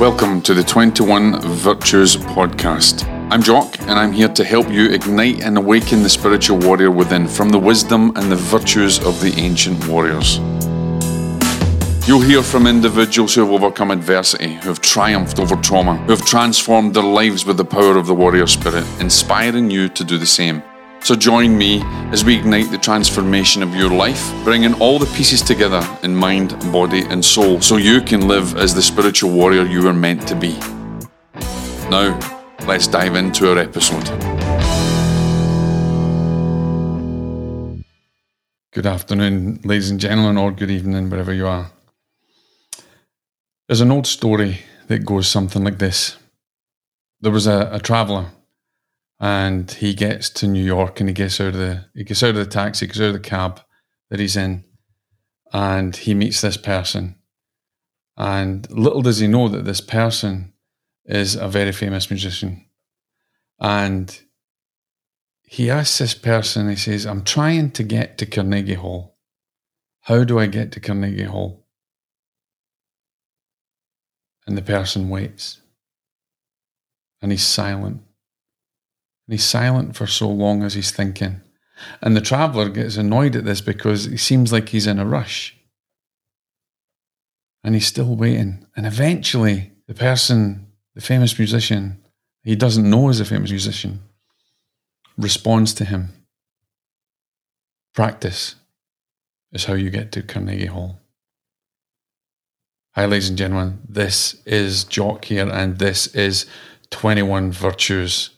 Welcome to the 21 Virtues Podcast. I'm Jock, and I'm here to help you ignite and awaken the spiritual warrior within from the wisdom and the virtues of the ancient warriors. You'll hear from individuals who have overcome adversity, who have triumphed over trauma, who have transformed their lives with the power of the warrior spirit, inspiring you to do the same. So join me as we ignite the transformation of your life, bringing all the pieces together in mind, body, and soul so you can live as the spiritual warrior you are meant to be. Now, let's dive into our episode. Good afternoon, ladies and gentlemen, or good evening, wherever you are. There's an old story that goes something like this There was a, a traveller and he gets to New York and he gets out of the he gets out of the taxi, gets out of the cab that he's in, and he meets this person. And little does he know that this person is a very famous musician. And he asks this person, he says, I'm trying to get to Carnegie Hall. How do I get to Carnegie Hall? And the person waits. And he's silent. And he's silent for so long as he's thinking. And the traveller gets annoyed at this because he seems like he's in a rush. And he's still waiting. And eventually, the person, the famous musician, he doesn't know is a famous musician, responds to him. Practice is how you get to Carnegie Hall. Hi, ladies and gentlemen. This is Jock here, and this is 21 Virtues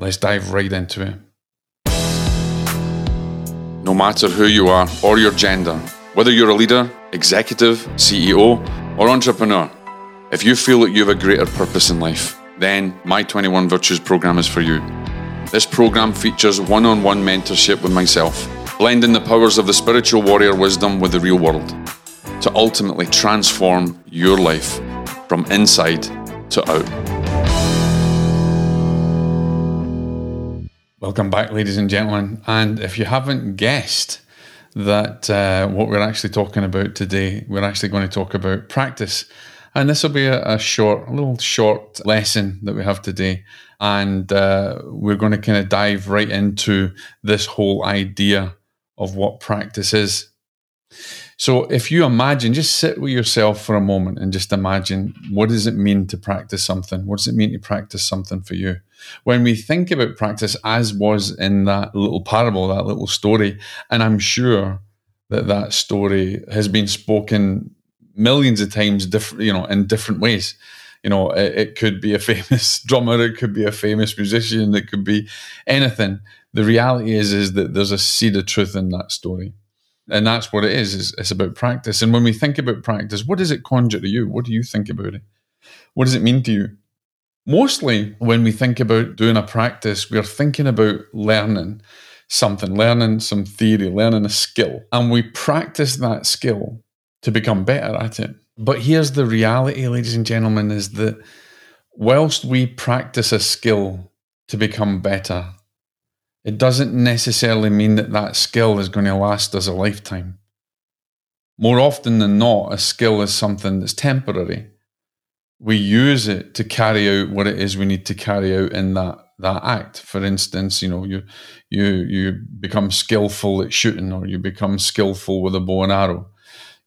Let's dive right into it. No matter who you are or your gender, whether you're a leader, executive, CEO, or entrepreneur, if you feel that you have a greater purpose in life, then my 21 Virtues program is for you. This program features one on one mentorship with myself, blending the powers of the spiritual warrior wisdom with the real world to ultimately transform your life from inside to out. Welcome back, ladies and gentlemen. And if you haven't guessed that uh, what we're actually talking about today, we're actually going to talk about practice. And this will be a, a short, a little short lesson that we have today. And uh, we're going to kind of dive right into this whole idea of what practice is. So if you imagine, just sit with yourself for a moment and just imagine what does it mean to practice something? What does it mean to practice something for you? When we think about practice, as was in that little parable, that little story, and I'm sure that that story has been spoken millions of times, different, you know, in different ways. You know, it, it could be a famous drummer, it could be a famous musician, it could be anything. The reality is, is that there's a seed of truth in that story and that's what it is, is it's about practice. And when we think about practice what does it conjure to you? What do you think about it? What does it mean to you? Mostly when we think about doing a practice we're thinking about learning something learning some theory learning a skill. And we practice that skill to become better at it. But here's the reality ladies and gentlemen is that whilst we practice a skill to become better it doesn't necessarily mean that that skill is going to last us a lifetime. More often than not, a skill is something that's temporary. We use it to carry out what it is we need to carry out in that that act. For instance, you know, you you you become skillful at shooting, or you become skillful with a bow and arrow.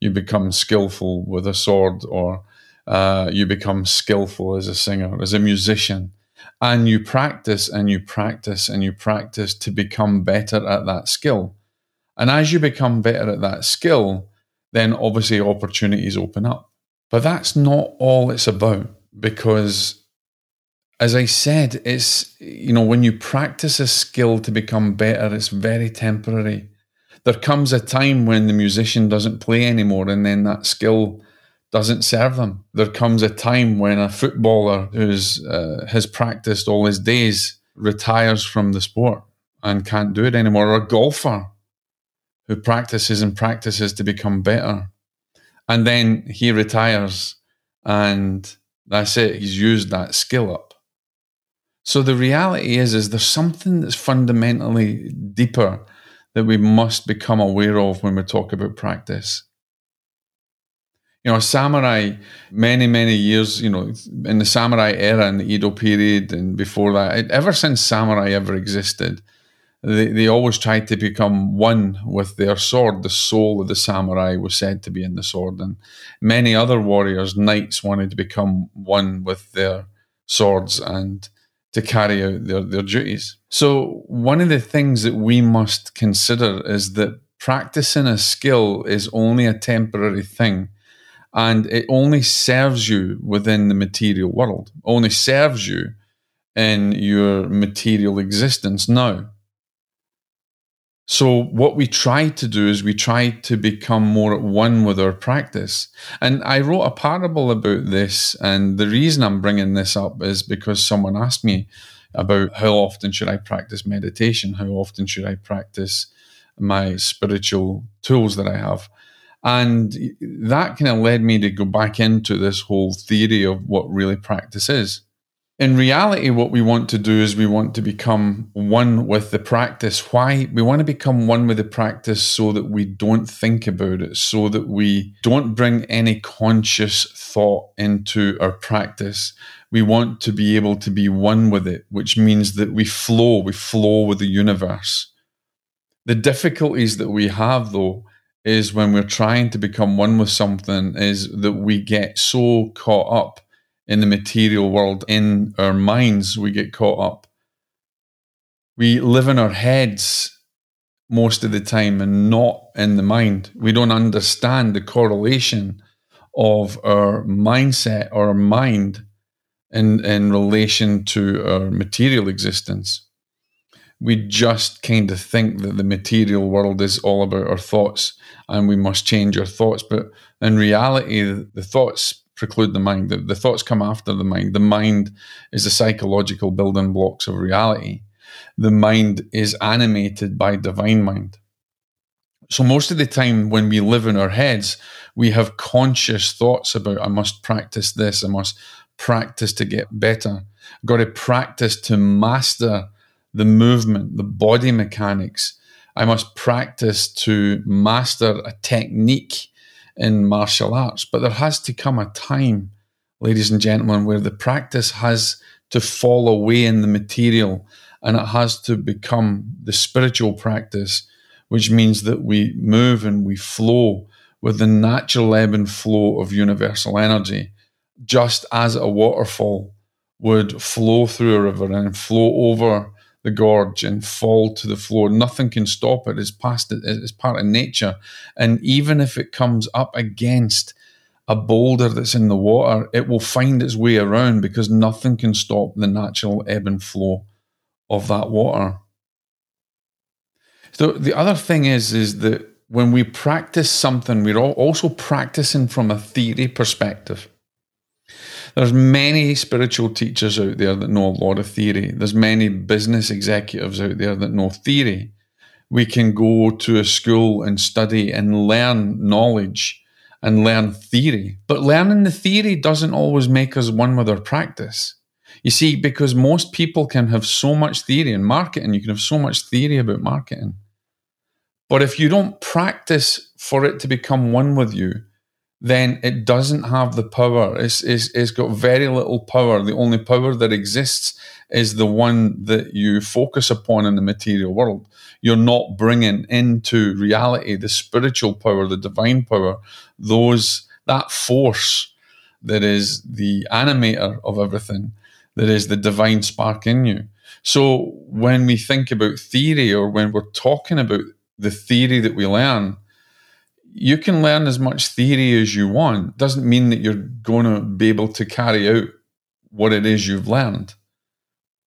You become skillful with a sword, or uh, you become skillful as a singer, as a musician and you practice and you practice and you practice to become better at that skill. And as you become better at that skill, then obviously opportunities open up. But that's not all it's about because, as I said, it's, you know, when you practice a skill to become better, it's very temporary. There comes a time when the musician doesn't play anymore and then that skill doesn't serve them. There comes a time when a footballer who's uh, has practiced all his days retires from the sport and can't do it anymore, or a golfer who practices and practices to become better, and then he retires, and that's it. He's used that skill up. So the reality is, is there's something that's fundamentally deeper that we must become aware of when we talk about practice You know, samurai, many, many years, you know, in the samurai era, in the Edo period, and before that, ever since samurai ever existed, they, they always tried to become one with their sword. The soul of the samurai was said to be in the sword. And many other warriors, knights, wanted to become one with their swords and to carry out their, their duties. So, one of the things that we must consider is that practicing a skill is only a temporary thing and it only serves you within the material world, only serves you in your material existence now. So, what we try to do is we try to become more at one with our practice. And I wrote a parable about this. And the reason I'm bringing this up is because someone asked me about how often should I practice meditation? How often should I practice my spiritual tools that I have? And that kind of led me to go back into this whole theory of what really practice is in reality, what we want to do is we want to become one with the practice. Why? We want to become one with the practice so that we don't think about it, so that we don't bring any conscious thought into our practice. We want to be able to be one with it, which means that we flow, we flow with the universe. The difficulties that we have, though, is when we're trying to become one with something, is that we get so caught up in the material world, in our minds, we get caught up. We live in our heads most of the time and not in the mind. We don't understand the correlation of our mindset or our mind in, in relation to our material existence. We just kind of think that the material world is all about our thoughts and we must change our thoughts. But in reality, the thoughts preclude the mind. The, the thoughts come after the mind. The mind is the psychological building blocks of reality. The mind is animated by divine mind. So most of the time when we live in our heads, we have conscious thoughts about I must practice this, I must practice to get better. I've got to practice to master the movement, the body mechanics. I must practice to master a technique in martial arts. But there has to come a time, ladies and gentlemen, where the practice has to fall away in the material and it has to become the spiritual practice, which means that we move and we flow with the natural ebb and flow of universal energy, just as a waterfall would flow through a river and flow over the gorge and fall to the floor. Nothing can stop it. It's past it. It's part of nature. And even if it comes up against a boulder that's in the water, it will find its way around because nothing can stop the natural ebb and flow of that water. So the other thing is, is that when we practice something, we're also practicing from a theory perspective. There's many spiritual teachers out there that know a lot of theory. There's many business executives out there that know theory. We can go to a school and study and learn knowledge and learn theory. But learning the theory doesn't always make us one with our practice. You see, because most people can have so much theory in marketing, you can have so much theory about marketing. But if you don't practice for it to become one with you, then it doesn't have the power. It's, it's, it's got very little power. The only power that exists is the one that you focus upon in the material world. You're not bringing into reality the spiritual power, the divine power, those that force that is the animator of everything, that is the divine spark in you. So when we think about theory or when we're talking about the theory that we learn, you can learn as much theory as you want. Doesn't mean that you're going to be able to carry out what it is you've learned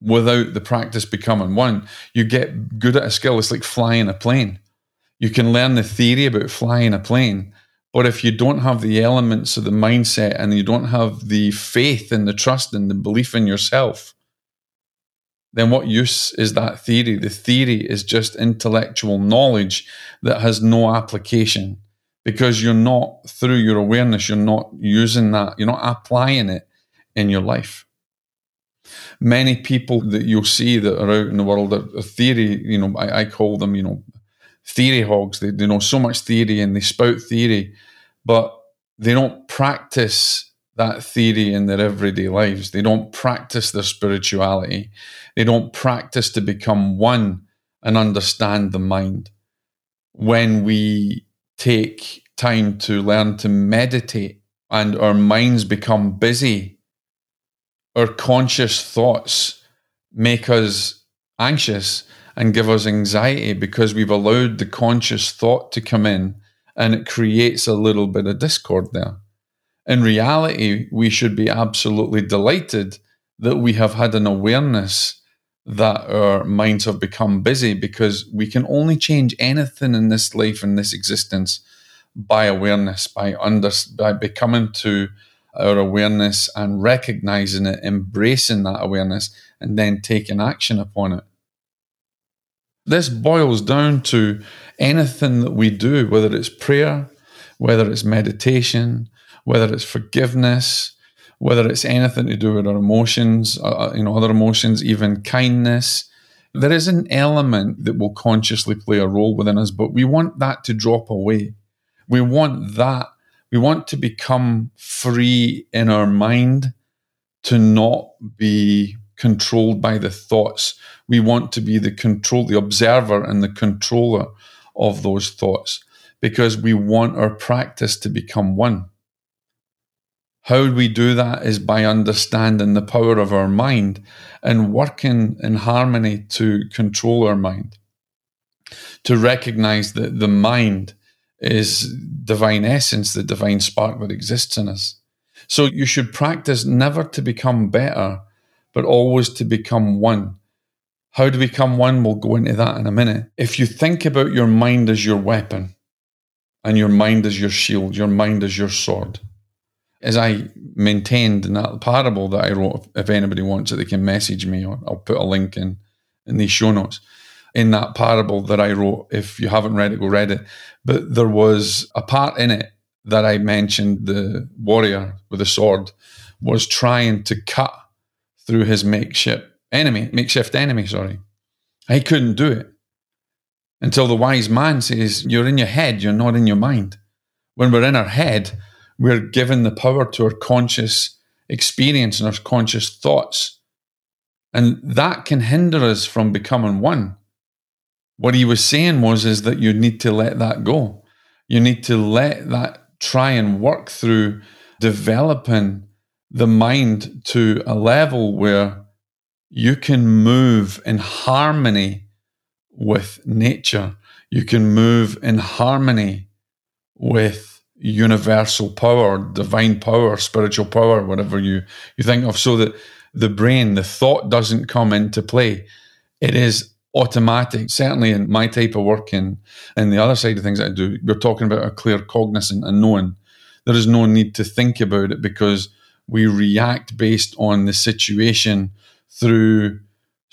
without the practice becoming one. You get good at a skill. It's like flying a plane. You can learn the theory about flying a plane, but if you don't have the elements of the mindset and you don't have the faith and the trust and the belief in yourself, then what use is that theory? The theory is just intellectual knowledge that has no application because you're not through your awareness, you're not using that, you're not applying it in your life. Many people that you'll see that are out in the world are, theory, you know, I, I, call them, you know, theory hogs. They, they know so much theory and they spout theory, but they don't practice that theory in their everyday lives. They don't practice their spirituality. They don't practice to become one and understand the mind. When we take time to learn to meditate and our minds become busy, our conscious thoughts make us anxious and give us anxiety because we've allowed the conscious thought to come in and it creates a little bit of discord there. In reality, we should be absolutely delighted that we have had an awareness that our minds have become busy because we can only change anything in this life and this existence by awareness, by under, by becoming to our awareness and recognizing it, embracing that awareness, and then taking action upon it. This boils down to anything that we do, whether it's prayer, whether it's meditation, whether it's forgiveness, whether it's anything to do with our emotions, uh, uh, you know, other emotions, even kindness. There is an element that will consciously play a role within us, but we want that to drop away. We want that. We want to become free in our mind to not be controlled by the thoughts. We want to be the control, the observer and the controller of those thoughts because we want our practice to become one. How we do that is by understanding the power of our mind and working in harmony to control our mind. To recognize that the mind is divine essence, the divine spark that exists in us. So you should practice never to become better, but always to become one. How to become one, we'll go into that in a minute. If you think about your mind as your weapon and your mind as your shield, your mind as your sword, as I maintained in that parable that I wrote, if anybody wants it, they can message me or I'll put a link in in these show notes in that parable that I wrote. If you haven't read it, go read it. But there was a part in it that I mentioned the warrior with the sword was trying to cut through his makeshift enemy, makeshift enemy, sorry. He couldn't do it until the wise man says, You're in your head, you're not in your mind. When we're in our head, we're given the power to our conscious experience and our conscious thoughts. And that can hinder us from becoming one. What he was saying was is that you need to let that go. You need to let that try and work through developing the mind to a level where you can move in harmony with nature. You can move in harmony with universal power, divine power, spiritual power, whatever you, you think of, so that the brain, the thought doesn't come into play. It is automatic. Certainly in my type of work and, and the other side of things I do, we're talking about a claircognizant and knowing. There is no need to think about it because we react based on the situation through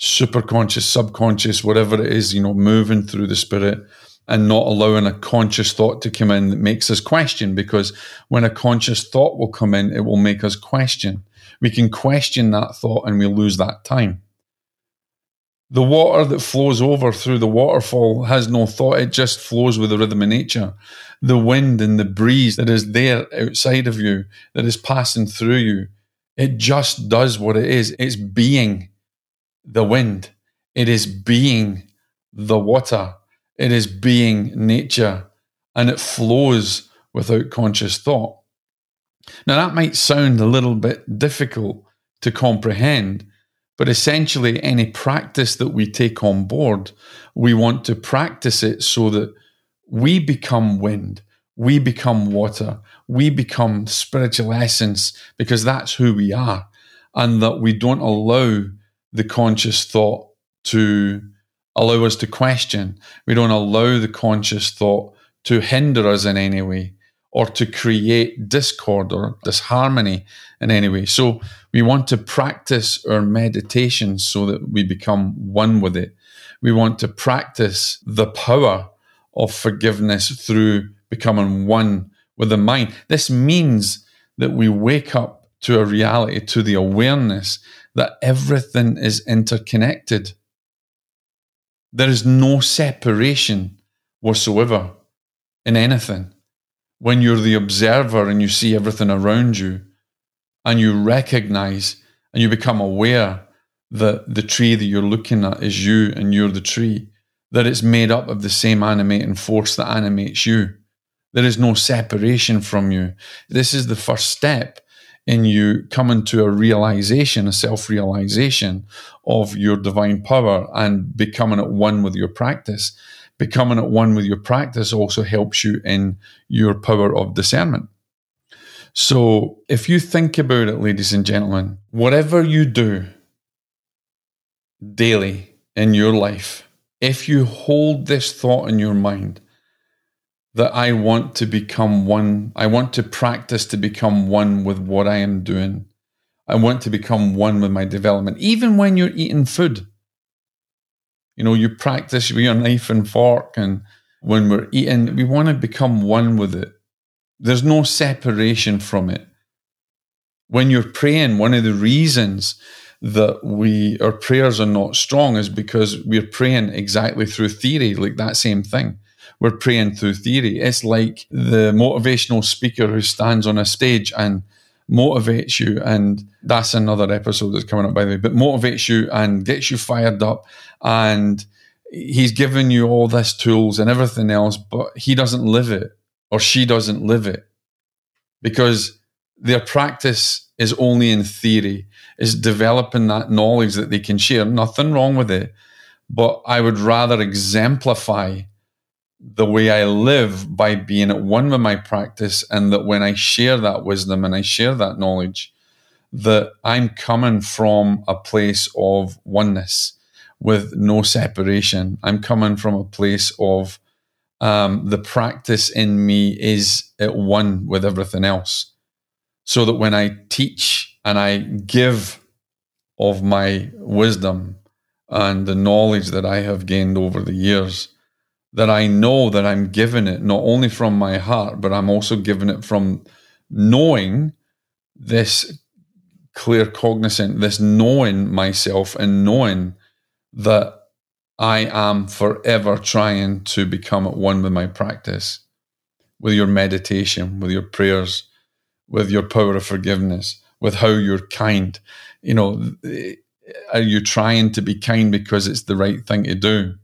superconscious, subconscious, whatever it is, you know, moving through the spirit and not allowing a conscious thought to come in that makes us question. Because when a conscious thought will come in, it will make us question. We can question that thought and we lose that time. The water that flows over through the waterfall has no thought, it just flows with the rhythm of nature. The wind and the breeze that is there outside of you, that is passing through you, it just does what it is. It's being the wind, it is being the water, it is being nature, and it flows without conscious thought. Now, that might sound a little bit difficult to comprehend but essentially, any practice that we take on board, we want to practice it so that we become wind, we become water, we become spiritual essence, because that's who we are. And that we don't allow the conscious thought to allow us to question. We don't allow the conscious thought to hinder us in any way or to create discord or disharmony in any way. So we want to practice our meditation so that we become one with it. We want to practice the power of forgiveness through becoming one with the mind. This means that we wake up to a reality, to the awareness that everything is interconnected. There is no separation whatsoever in anything when you're the observer and you see everything around you and you recognize and you become aware that the tree that you're looking at is you and you're the tree, that it's made up of the same animating force that animates you. There is no separation from you. This is the first step in you coming to a realization, a self realization of your divine power and becoming at one with your practice becoming at one with your practice also helps you in your power of discernment. So, if you think about it, ladies and gentlemen, whatever you do daily in your life, if you hold this thought in your mind that I want to become one, I want to practice to become one with what I am doing, I want to become one with my development, even when you're eating food. You know, you practice with your knife and fork, and when we're eating, we want to become one with it. There's no separation from it. When you're praying, one of the reasons that we our prayers are not strong is because we're praying exactly through theory, like that same thing. We're praying through theory. It's like the motivational speaker who stands on a stage and motivates you and that's another episode that's coming up by the way but motivates you and gets you fired up and he's given you all this tools and everything else but he doesn't live it or she doesn't live it because their practice is only in theory is developing that knowledge that they can share nothing wrong with it but i would rather exemplify the way I live by being at one with my practice, and that when I share that wisdom and I share that knowledge, that I'm coming from a place of oneness with no separation. I'm coming from a place of um, the practice in me is at one with everything else. So that when I teach and I give of my wisdom and the knowledge that I have gained over the years, that I know that I'm giving it not only from my heart, but I'm also giving it from knowing this claircognizant, this knowing myself and knowing that I am forever trying to become at one with my practice, with your meditation, with your prayers, with your power of forgiveness, with how you're kind. You know, are you trying to be kind because it's the right thing to do?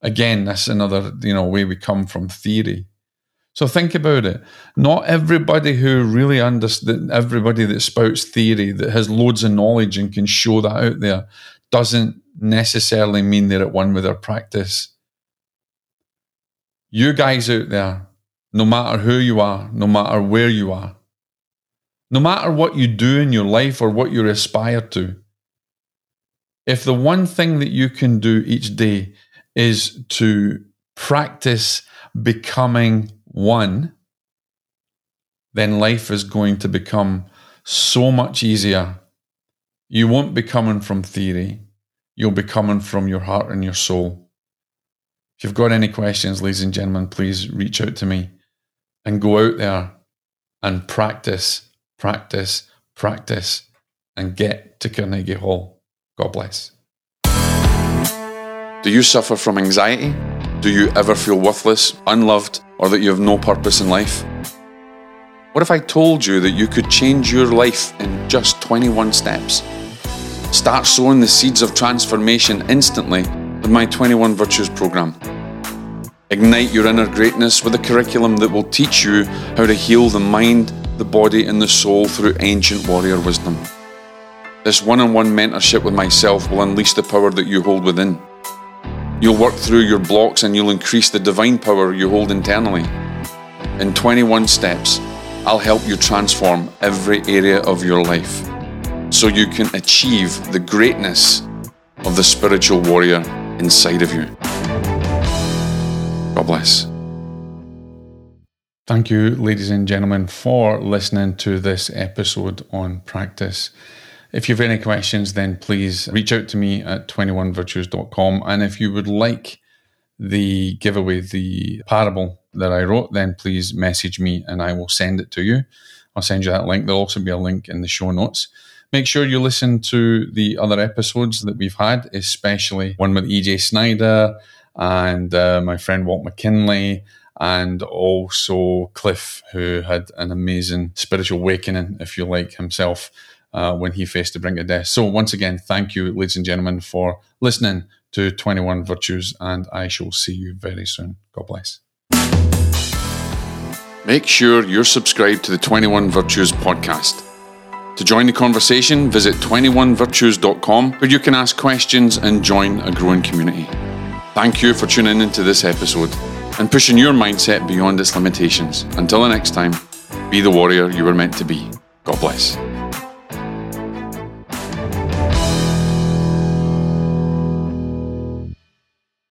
Again, that's another, you know, way we come from theory. So think about it. Not everybody who really understands, everybody that spouts theory, that has loads of knowledge and can show that out there, doesn't necessarily mean they're at one with their practice. You guys out there, no matter who you are, no matter where you are, no matter what you do in your life or what you aspire to, if the one thing that you can do each day is to practice becoming one, then life is going to become so much easier. You won't be coming from theory, you'll be coming from your heart and your soul. If you've got any questions, ladies and gentlemen, please reach out to me and go out there and practice, practice, practice, and get to Carnegie Hall. God bless. Do you suffer from anxiety? Do you ever feel worthless, unloved, or that you have no purpose in life? What if I told you that you could change your life in just 21 steps? Start sowing the seeds of transformation instantly with my 21 Virtues program. Ignite your inner greatness with a curriculum that will teach you how to heal the mind, the body, and the soul through ancient warrior wisdom. This one on one mentorship with myself will unleash the power that you hold within. You'll work through your blocks and you'll increase the divine power you hold internally. In 21 steps, I'll help you transform every area of your life so you can achieve the greatness of the spiritual warrior inside of you. God bless. Thank you, ladies and gentlemen, for listening to this episode on practice. If you have any questions, then please reach out to me at 21virtues.com. And if you would like the giveaway, the parable that I wrote, then please message me and I will send it to you. I'll send you that link. There'll also be a link in the show notes. Make sure you listen to the other episodes that we've had, especially one with EJ Snyder and uh, my friend Walt McKinley and also Cliff, who had an amazing spiritual awakening, if you like, himself uh, when he faced the brink of death. So, once again, thank you, ladies and gentlemen, for listening to 21 Virtues, and I shall see you very soon. God bless. Make sure you're subscribed to the 21 Virtues podcast. To join the conversation, visit 21virtues.com where you can ask questions and join a growing community. Thank you for tuning into this episode and pushing your mindset beyond its limitations. Until the next time, be the warrior you were meant to be. God bless.